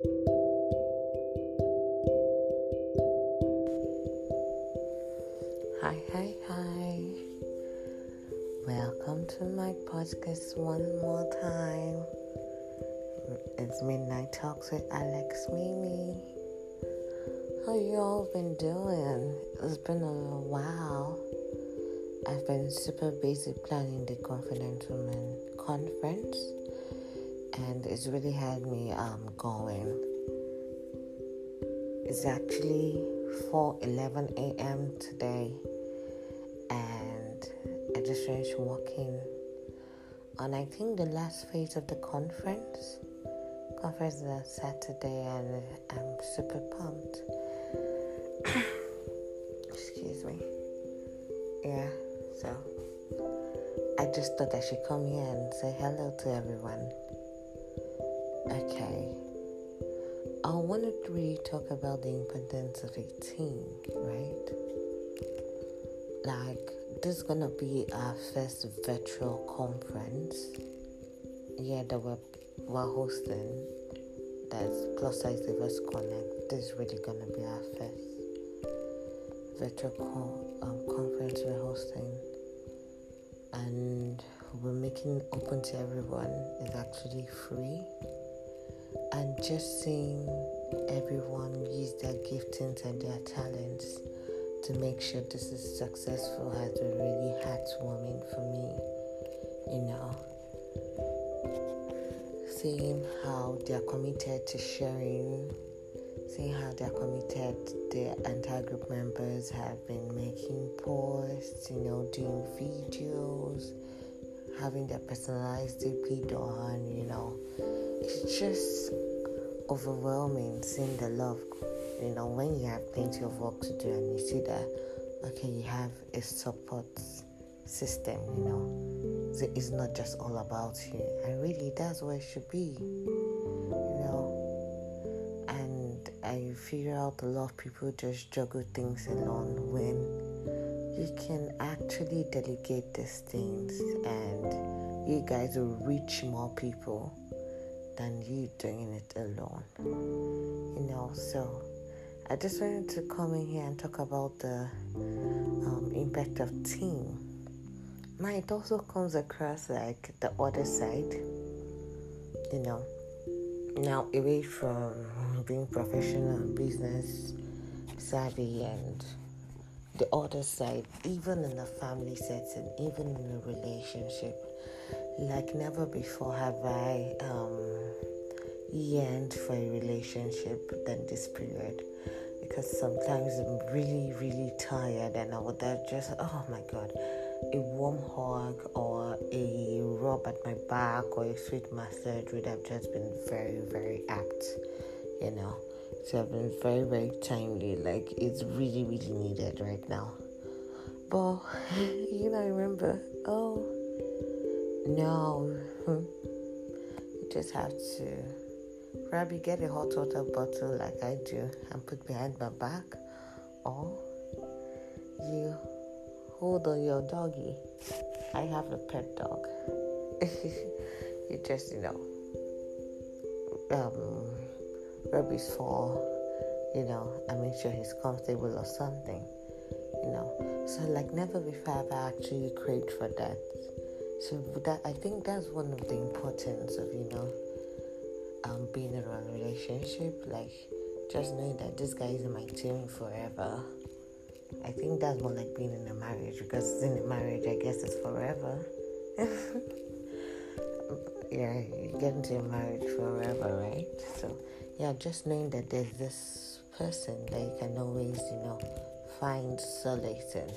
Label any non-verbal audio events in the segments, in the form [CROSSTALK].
Hi, hi, hi. Welcome to my podcast one more time. It's Midnight Talks with Alex Mimi. How you all been doing? It's been a while. I've been super busy planning the Confident Women conference and it's really had me um, going. It's actually 4:11 a.m. today, and I just finished walking on I think the last phase of the conference. Conference is on Saturday, and I'm super pumped. [COUGHS] Excuse me. Yeah, so I just thought I should come here and say hello to everyone. Okay. I wanted to really talk about the importance of a team, right? Like, this is gonna be our first virtual conference. Yeah, that we're, we're hosting. That's Plus Size Diverse Connect. This is really gonna be our first virtual co- um, conference we're hosting. And we're making open to everyone. It's actually free and just seeing everyone use their giftings and their talents to make sure this is successful has been really heartwarming for me. You know, seeing how they are committed to sharing, seeing how they are committed, the entire group members have been making posts, you know, doing videos, having their personalized DP done, you know. It's just overwhelming seeing the love. You know, when you have plenty of work to do and you see that, okay, you have a support system, you know. So it's not just all about you. And really, that's where it should be, you know. And I figure out a lot of people just juggle things alone when you can actually delegate these things and you guys will reach more people than you doing it alone. You know, so I just wanted to come in here and talk about the um, impact of team. Now it also comes across like the other side, you know. Now away from being professional, business savvy, and the other side, even in a family setting, even in a relationship, like never before have I um, yearned for a relationship than this period because sometimes I'm really, really tired and I would have just, oh my god, a warm hug or a rub at my back or a sweet massage would have just been very, very apt, you know. So I've been very, very timely. Like it's really, really needed right now. But [LAUGHS] you know, I remember, oh no, [LAUGHS] you just have to probably get a hot water bottle like I do and put behind my back, or you hold on your doggy. I have a pet dog. [LAUGHS] you just, you know, um, rub his fur, you know, I make sure he's comfortable or something, you know. So, like, never before have I actually craved for that. So, that I think that's one of the importance of, you know, um, being in a relationship, like just knowing that this guy is in my team forever. I think that's more like being in a marriage because in a marriage, I guess it's forever. [LAUGHS] yeah, you get into a marriage forever, right? So, yeah, just knowing that there's this person that you can always, you know, find solace in.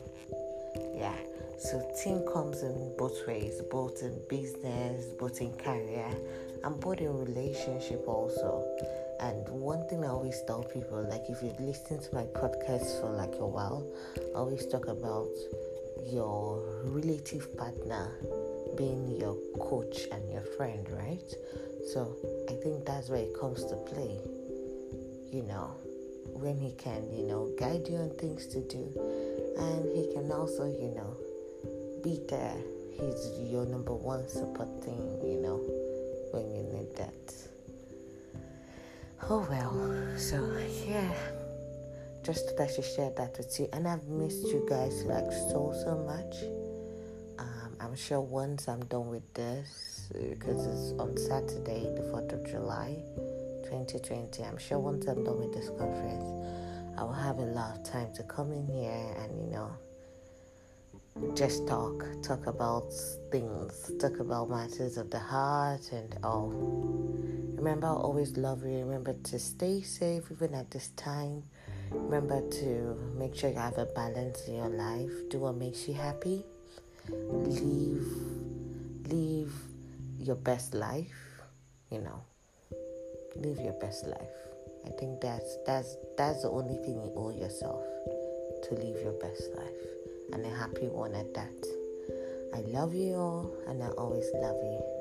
Yeah, so team comes in both ways, both in business, both in career, and both in relationship also. And one thing I always tell people, like if you listen to my podcast for like a while, I always talk about your relative partner being your coach and your friend, right? So I think that's where it comes to play. You know, when he can, you know, guide you on things to do, and he can also, you know, be there. He's your number one support thing, you know, when you need that. Oh well, so yeah, just that she shared that with you, and I've missed you guys like so so much. Um, I'm sure once I'm done with this, because it's on Saturday, the 4th of July, 2020. I'm sure once I'm done with this conference, I will have a lot of time to come in here and you know just talk, talk about things, talk about matters of the heart and all. Remember, I always love you. Remember to stay safe even at this time. Remember to make sure you have a balance in your life. Do what makes you happy. Live, live your best life. You know, live your best life. I think that's that's that's the only thing you owe yourself to live your best life and a happy one at that. I love you all and I always love you.